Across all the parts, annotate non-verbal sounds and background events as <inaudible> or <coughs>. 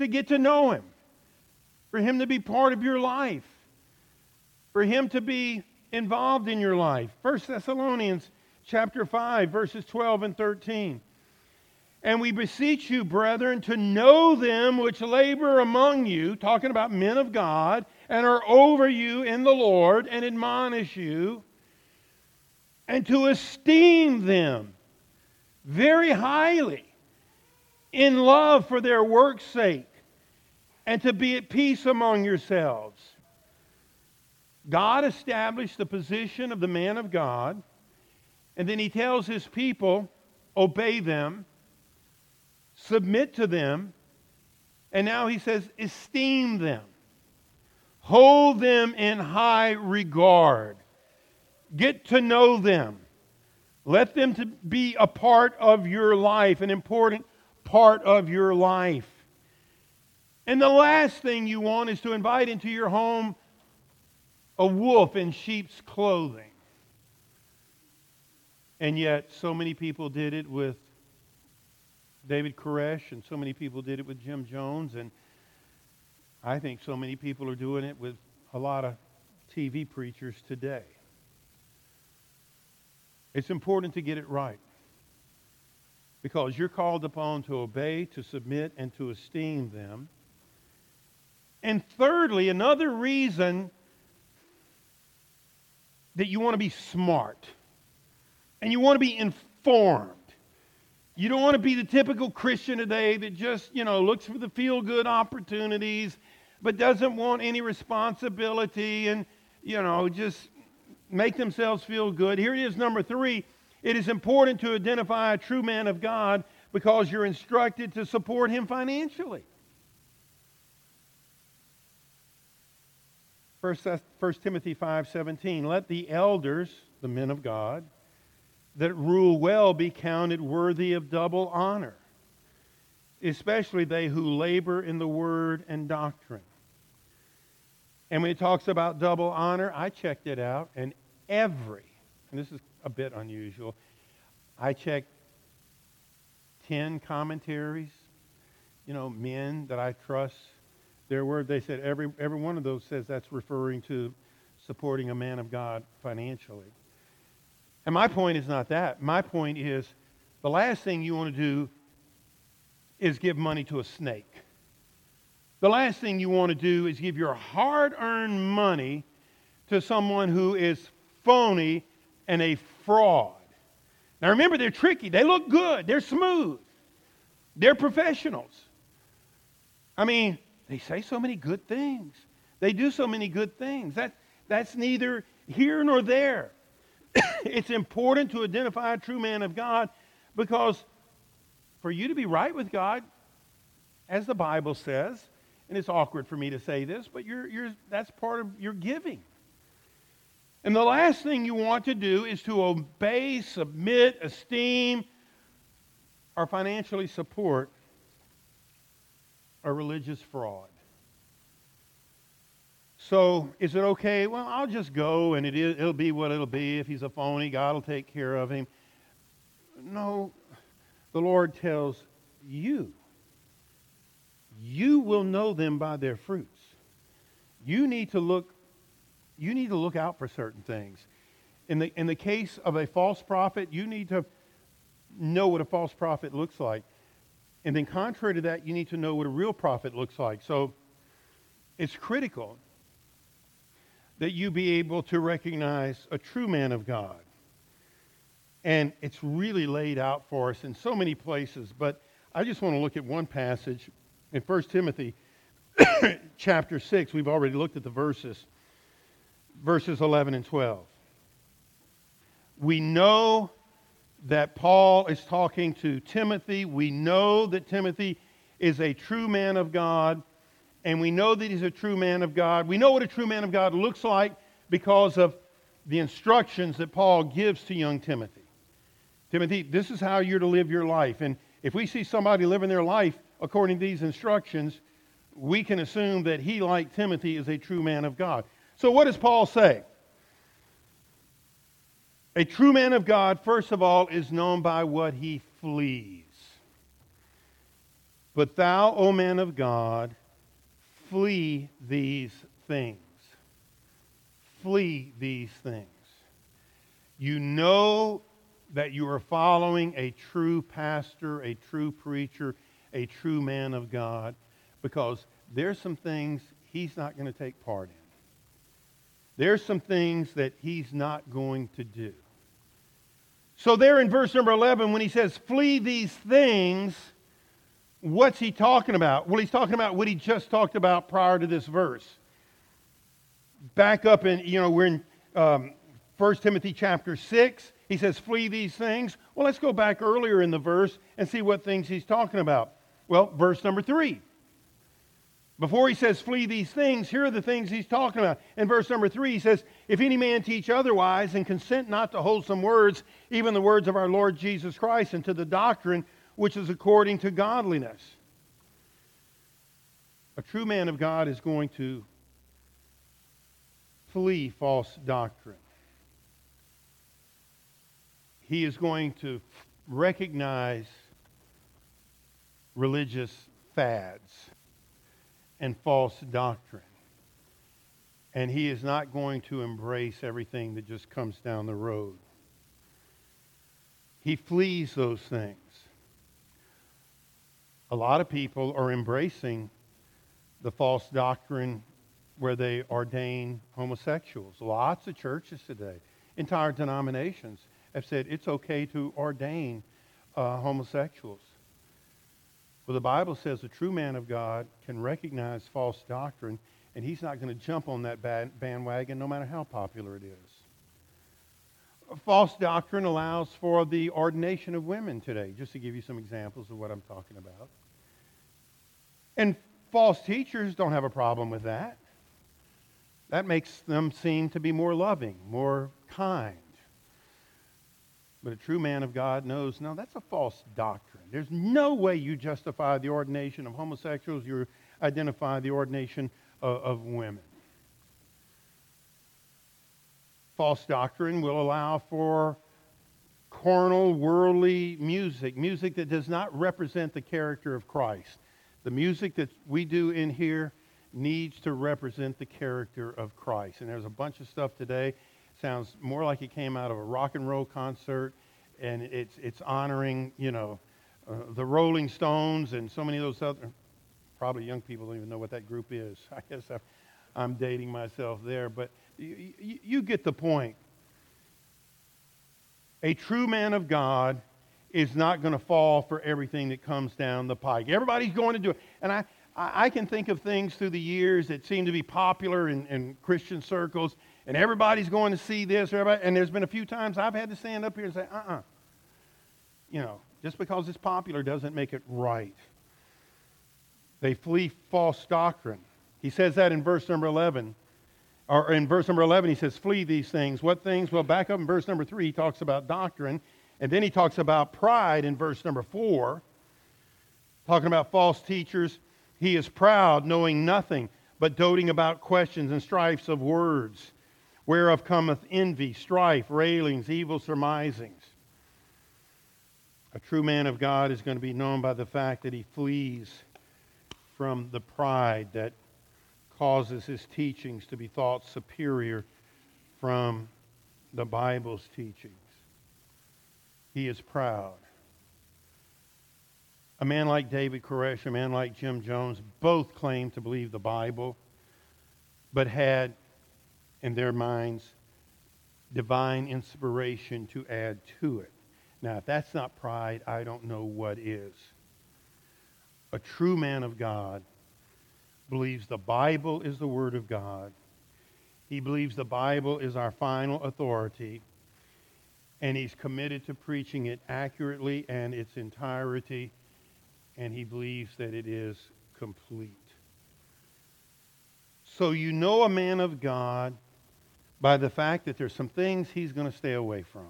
to get to know Him, for Him to be part of your life, for Him to be involved in your life. 1 Thessalonians chapter 5, verses 12 and 13. And we beseech you, brethren, to know them which labor among you, talking about men of God, and are over you in the Lord, and admonish you, and to esteem them very highly in love for their work's sake, and to be at peace among yourselves. God established the position of the man of God, and then he tells his people, obey them submit to them, and now he says, esteem them. Hold them in high regard. Get to know them. Let them to be a part of your life, an important part of your life. And the last thing you want is to invite into your home a wolf in sheep's clothing. And yet, so many people did it with David Koresh, and so many people did it with Jim Jones, and I think so many people are doing it with a lot of TV preachers today. It's important to get it right because you're called upon to obey, to submit, and to esteem them. And thirdly, another reason that you want to be smart and you want to be informed you don't want to be the typical Christian today that just, you know, looks for the feel good opportunities, but doesn't want any responsibility and, you know, just make themselves feel good. Here it is, number three. It is important to identify a true man of God because you're instructed to support him financially. 1 Timothy 5:17 Let the elders, the men of God, that rule well be counted worthy of double honor, especially they who labor in the word and doctrine. And when it talks about double honor, I checked it out, and every, and this is a bit unusual, I checked 10 commentaries, you know, men that I trust their word. They said every, every one of those says that's referring to supporting a man of God financially. And my point is not that. My point is the last thing you want to do is give money to a snake. The last thing you want to do is give your hard earned money to someone who is phony and a fraud. Now remember, they're tricky. They look good. They're smooth. They're professionals. I mean, they say so many good things. They do so many good things. That, that's neither here nor there. <coughs> it's important to identify a true man of God because for you to be right with God, as the Bible says, and it's awkward for me to say this, but you're, you're, that's part of your giving. And the last thing you want to do is to obey, submit, esteem, or financially support a religious fraud. So is it okay? Well, I'll just go and it is, it'll be what it'll be. If he's a phony, God will take care of him. No, the Lord tells you. You will know them by their fruits. You need to look, you need to look out for certain things. In the, in the case of a false prophet, you need to know what a false prophet looks like. And then contrary to that, you need to know what a real prophet looks like. So it's critical that you be able to recognize a true man of God. And it's really laid out for us in so many places, but I just want to look at one passage in 1 Timothy <coughs> chapter 6. We've already looked at the verses, verses 11 and 12. We know that Paul is talking to Timothy. We know that Timothy is a true man of God and we know that he's a true man of God. We know what a true man of God looks like because of the instructions that Paul gives to young Timothy. Timothy, this is how you're to live your life. And if we see somebody living their life according to these instructions, we can assume that he, like Timothy, is a true man of God. So, what does Paul say? A true man of God, first of all, is known by what he flees. But thou, O man of God, flee these things. Flee these things. You know that you are following a true pastor, a true preacher, a true man of God, because there's some things he's not going to take part in. There's some things that he's not going to do. So, there in verse number 11, when he says, flee these things, what's he talking about? Well, he's talking about what he just talked about prior to this verse. Back up in, you know, we're in um, 1 Timothy chapter 6. He says, flee these things. Well, let's go back earlier in the verse and see what things he's talking about. Well, verse number 3. Before he says, flee these things, here are the things he's talking about. In verse number three, he says, If any man teach otherwise and consent not to hold some words, even the words of our Lord Jesus Christ, and to the doctrine which is according to godliness. A true man of God is going to flee false doctrine. He is going to recognize religious fads and false doctrine. And he is not going to embrace everything that just comes down the road. He flees those things. A lot of people are embracing the false doctrine where they ordain homosexuals. Lots of churches today, entire denominations, have said it's okay to ordain uh, homosexuals. Well, the Bible says a true man of God can recognize false doctrine, and he's not going to jump on that bandwagon no matter how popular it is. False doctrine allows for the ordination of women today, just to give you some examples of what I'm talking about. And false teachers don't have a problem with that. That makes them seem to be more loving, more kind. But a true man of God knows, no, that's a false doctrine. There's no way you justify the ordination of homosexuals, you identify the ordination of, of women. False doctrine will allow for carnal, worldly music, music that does not represent the character of Christ. The music that we do in here needs to represent the character of Christ. And there's a bunch of stuff today sounds more like it came out of a rock and roll concert and it's it's honoring, you know, uh, the Rolling Stones and so many of those other, probably young people don't even know what that group is. <laughs> I guess I'm, I'm dating myself there, but you, you, you get the point. A true man of God is not going to fall for everything that comes down the pike. Everybody's going to do it. And I, I can think of things through the years that seem to be popular in, in Christian circles, and everybody's going to see this. Everybody, and there's been a few times I've had to stand up here and say, uh uh-uh. uh You know, just because it's popular doesn't make it right. They flee false doctrine. He says that in verse number 11. Or in verse number 11, he says, Flee these things. What things? Well, back up in verse number 3, he talks about doctrine. And then he talks about pride in verse number 4, talking about false teachers. He is proud, knowing nothing, but doting about questions and strifes of words, whereof cometh envy, strife, railings, evil surmisings. A true man of God is going to be known by the fact that he flees from the pride that causes his teachings to be thought superior from the Bible's teachings. He is proud. A man like David Koresh, a man like Jim Jones, both claimed to believe the Bible, but had in their minds divine inspiration to add to it. Now, if that's not pride, I don't know what is. A true man of God believes the Bible is the Word of God. He believes the Bible is our final authority, and he's committed to preaching it accurately and its entirety, and he believes that it is complete. So you know a man of God by the fact that there's some things he's going to stay away from.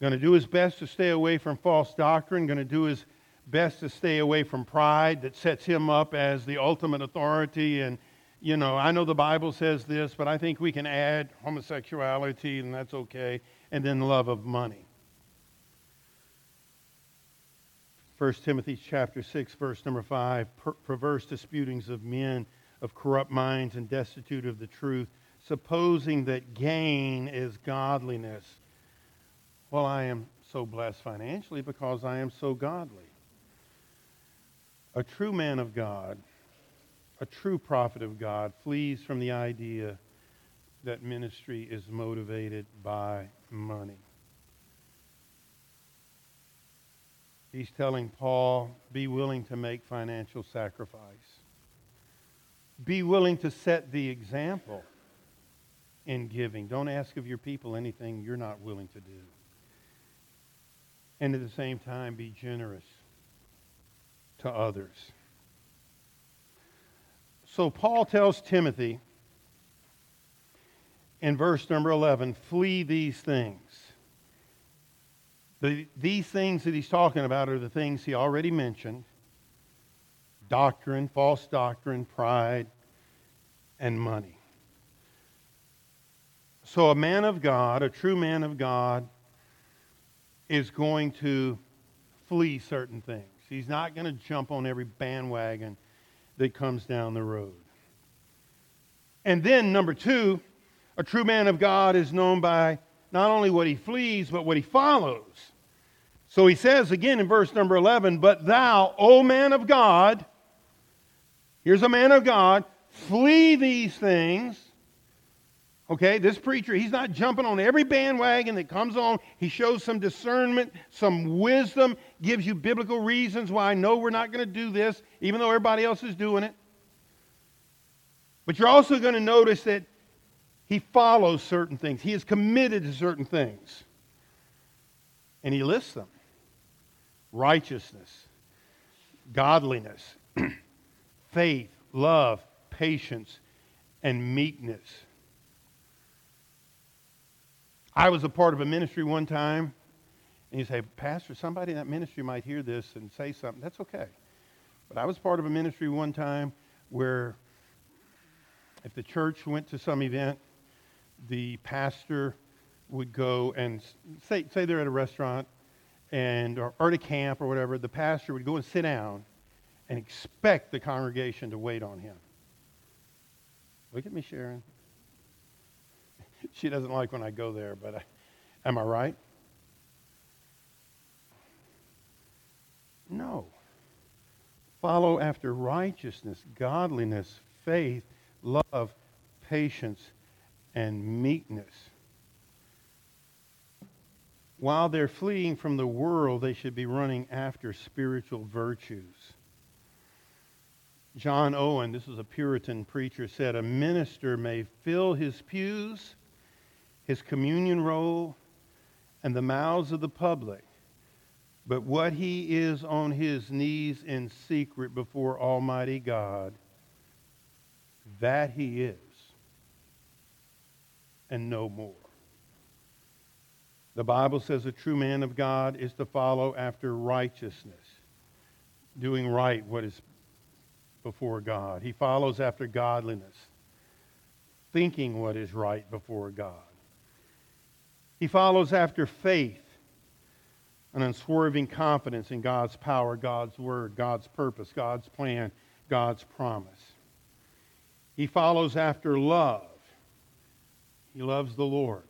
Going to do his best to stay away from false doctrine, going to do his best to stay away from pride that sets him up as the ultimate authority. And, you know, I know the Bible says this, but I think we can add homosexuality, and that's okay, and then love of money. 1 Timothy chapter 6, verse number 5, per- perverse disputings of men of corrupt minds and destitute of the truth, supposing that gain is godliness. Well, I am so blessed financially because I am so godly. A true man of God, a true prophet of God, flees from the idea that ministry is motivated by money. He's telling Paul, be willing to make financial sacrifice. Be willing to set the example in giving. Don't ask of your people anything you're not willing to do. And at the same time, be generous to others. So Paul tells Timothy in verse number 11 flee these things. The, these things that he's talking about are the things he already mentioned doctrine, false doctrine, pride, and money. So, a man of God, a true man of God, is going to flee certain things. He's not going to jump on every bandwagon that comes down the road. And then, number two, a true man of God is known by not only what he flees, but what he follows. So he says again in verse number 11, But thou, O man of God, here's a man of God, flee these things. Okay, this preacher, he's not jumping on every bandwagon that comes on. He shows some discernment, some wisdom, gives you biblical reasons why I know we're not going to do this, even though everybody else is doing it. But you're also going to notice that he follows certain things. He is committed to certain things. And he lists them righteousness, godliness, <clears throat> faith, love, patience, and meekness. I was a part of a ministry one time, and you say, Pastor, somebody in that ministry might hear this and say something. That's okay. But I was part of a ministry one time where if the church went to some event the pastor would go and say, say they're at a restaurant and or, or at a camp or whatever, the pastor would go and sit down and expect the congregation to wait on him. Look at me, Sharon. She doesn't like when I go there, but I, am I right? No. Follow after righteousness, godliness, faith, love, patience, and meekness. While they're fleeing from the world, they should be running after spiritual virtues. John Owen, this is a Puritan preacher, said a minister may fill his pews, his communion roll, and the mouths of the public, but what he is on his knees in secret before Almighty God, that he is and no more. The Bible says a true man of God is to follow after righteousness, doing right what is before God. He follows after godliness, thinking what is right before God. He follows after faith, an unswerving confidence in God's power, God's word, God's purpose, God's plan, God's promise. He follows after love, he loves the Lord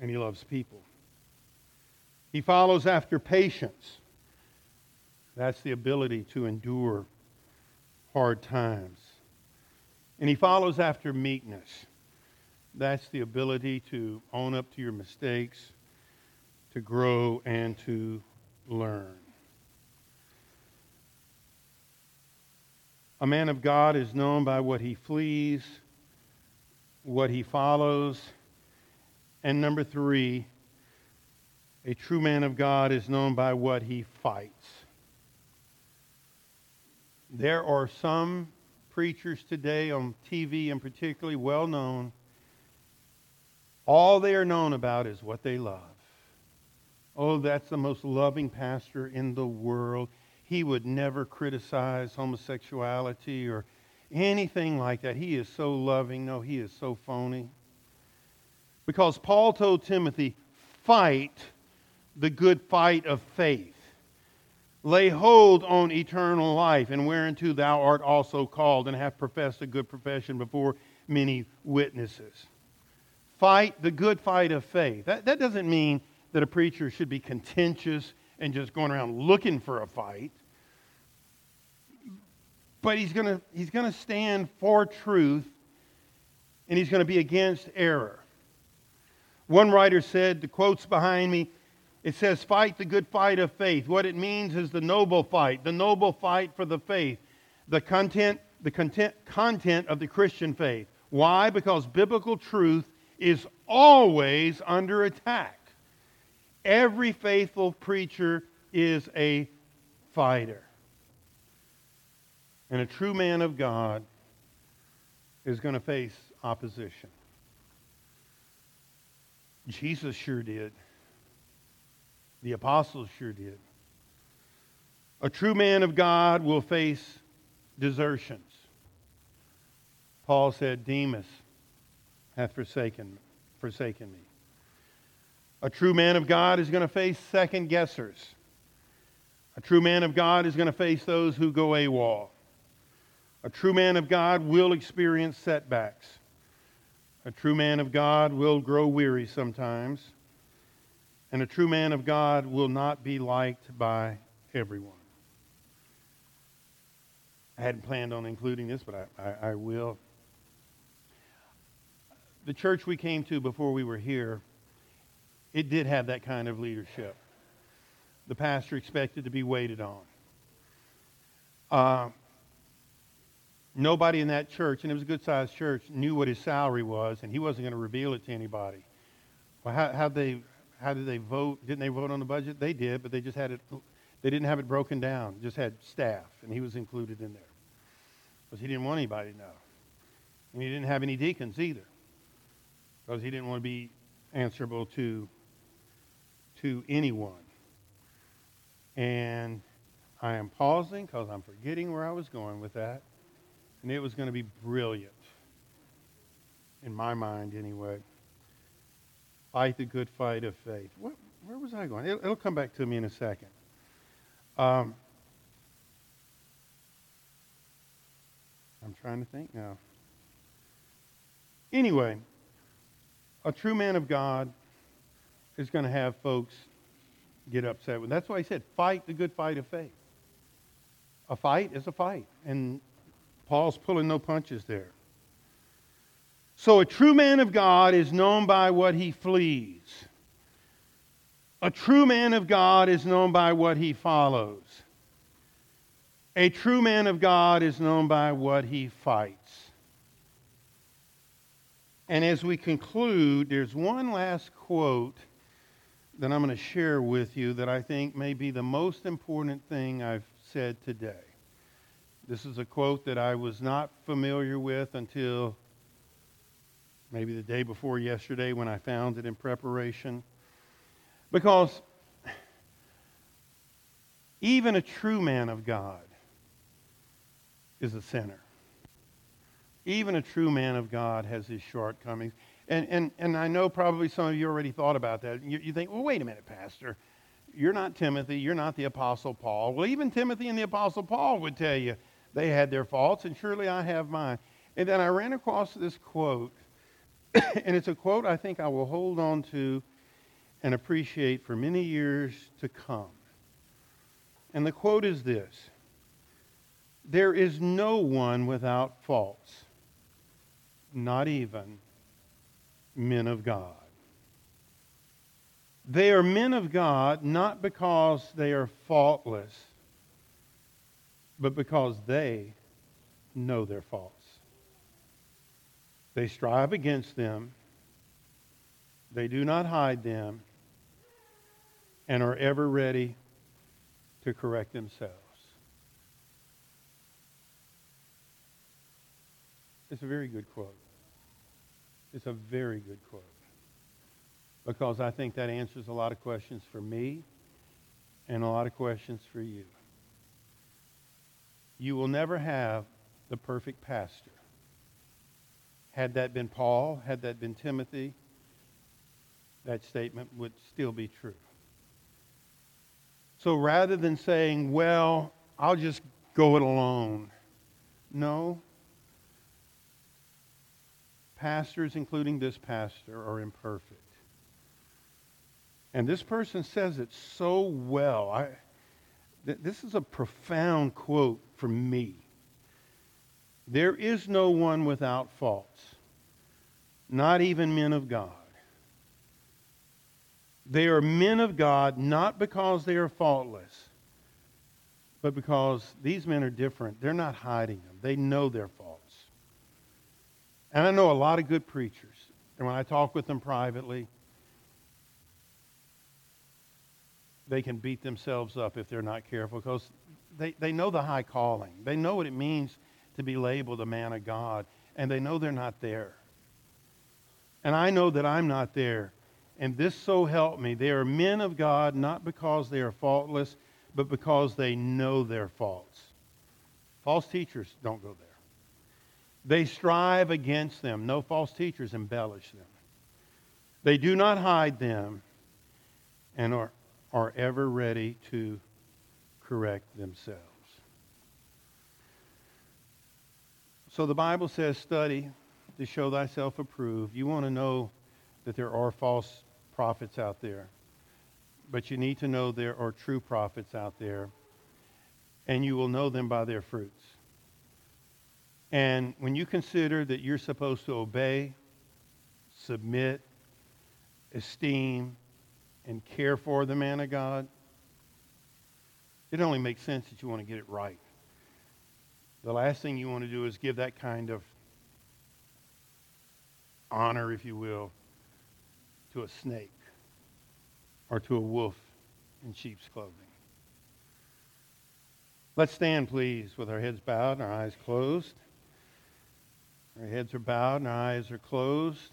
and he loves people. He follows after patience. That's the ability to endure hard times. And he follows after meekness. That's the ability to own up to your mistakes, to grow, and to learn. A man of God is known by what he flees what he follows. And number three, a true man of God is known by what he fights. There are some preachers today on TV, and particularly well known, all they are known about is what they love. Oh, that's the most loving pastor in the world. He would never criticize homosexuality or anything like that. He is so loving. No, he is so phony. Because Paul told Timothy, fight the good fight of faith. Lay hold on eternal life, and whereunto thou art also called, and have professed a good profession before many witnesses. Fight the good fight of faith. That, that doesn't mean that a preacher should be contentious and just going around looking for a fight. But he's going he's going to stand for truth and he's going to be against error. One writer said, the quote's behind me, it says, fight the good fight of faith. What it means is the noble fight, the noble fight for the faith, the content, the content, content of the Christian faith. Why? Because biblical truth is always under attack. Every faithful preacher is a fighter. And a true man of God is going to face opposition. Jesus sure did. The apostles sure did. A true man of God will face desertions. Paul said, Demas hath forsaken, forsaken me. A true man of God is going to face second guessers. A true man of God is going to face those who go AWOL. A true man of God will experience setbacks. A true man of God will grow weary sometimes. And a true man of God will not be liked by everyone. I hadn't planned on including this, but I, I, I will. The church we came to before we were here it did have that kind of leadership. The pastor expected to be waited on. Uh, nobody in that church, and it was a good sized church, knew what his salary was, and he wasn't going to reveal it to anybody. Well, how, how they, how did they vote? Didn't they vote on the budget? They did, but they just had it. They didn't have it broken down. Just had staff, and he was included in there because he didn't want anybody to know, and he didn't have any deacons either because he didn't want to be answerable to to anyone. And I am pausing because I'm forgetting where I was going with that. And it was going to be brilliant, in my mind anyway. Fight the good fight of faith. What, where was I going? It'll, it'll, come back to me in a second. Um, I'm trying to think now. Anyway, a true man of God is going to have folks get upset with. That's why he said, fight the good fight of faith. A fight is a fight. And Paul's pulling no punches there. So a true man of God is known by what he flees. A true man of God is known by what he follows. A true man of God is known by what he fights. And as we conclude, there's one last quote that I'm going to share with you that I think may be the most important thing I've said today. This is a quote that I was not familiar with until maybe the day before yesterday when I found it in preparation. Because even a true man of God is a sinner. Even a true man of God has his shortcomings. And, and, and I know probably some of you already thought about that. You, you think, well, wait a minute, Pastor. You're not Timothy. You're not the Apostle Paul. Well, even Timothy and the Apostle Paul would tell you they had their faults, and surely I have mine. And then I ran across this quote, <coughs> and it's a quote I think I will hold on to and appreciate for many years to come. And the quote is this There is no one without faults, not even men of God. They are men of God not because they are faultless, but because they know their faults. They strive against them, they do not hide them, and are ever ready to correct themselves. It's a very good quote. It's a very good quote because I think that answers a lot of questions for me and a lot of questions for you. You will never have the perfect pastor. Had that been Paul, had that been Timothy, that statement would still be true. So rather than saying, well, I'll just go it alone, no. Pastors, including this pastor, are imperfect. And this person says it so well. I, th- this is a profound quote from me. There is no one without faults, not even men of God. They are men of God not because they are faultless, but because these men are different. They're not hiding them, they know faults. And I know a lot of good preachers. And when I talk with them privately, they can beat themselves up if they're not careful because they, they know the high calling. They know what it means to be labeled a man of God, and they know they're not there. And I know that I'm not there. And this so help me. They are men of God not because they are faultless, but because they know their faults. False teachers don't go there. They strive against them. No false teachers embellish them. They do not hide them and are, are ever ready to correct themselves. So the Bible says, study to show thyself approved. You want to know that there are false prophets out there. But you need to know there are true prophets out there, and you will know them by their fruits. And when you consider that you're supposed to obey, submit, esteem, and care for the man of God, it only makes sense that you want to get it right. The last thing you want to do is give that kind of honor, if you will, to a snake or to a wolf in sheep's clothing. Let's stand, please, with our heads bowed and our eyes closed. Our heads are bowed and our eyes are closed.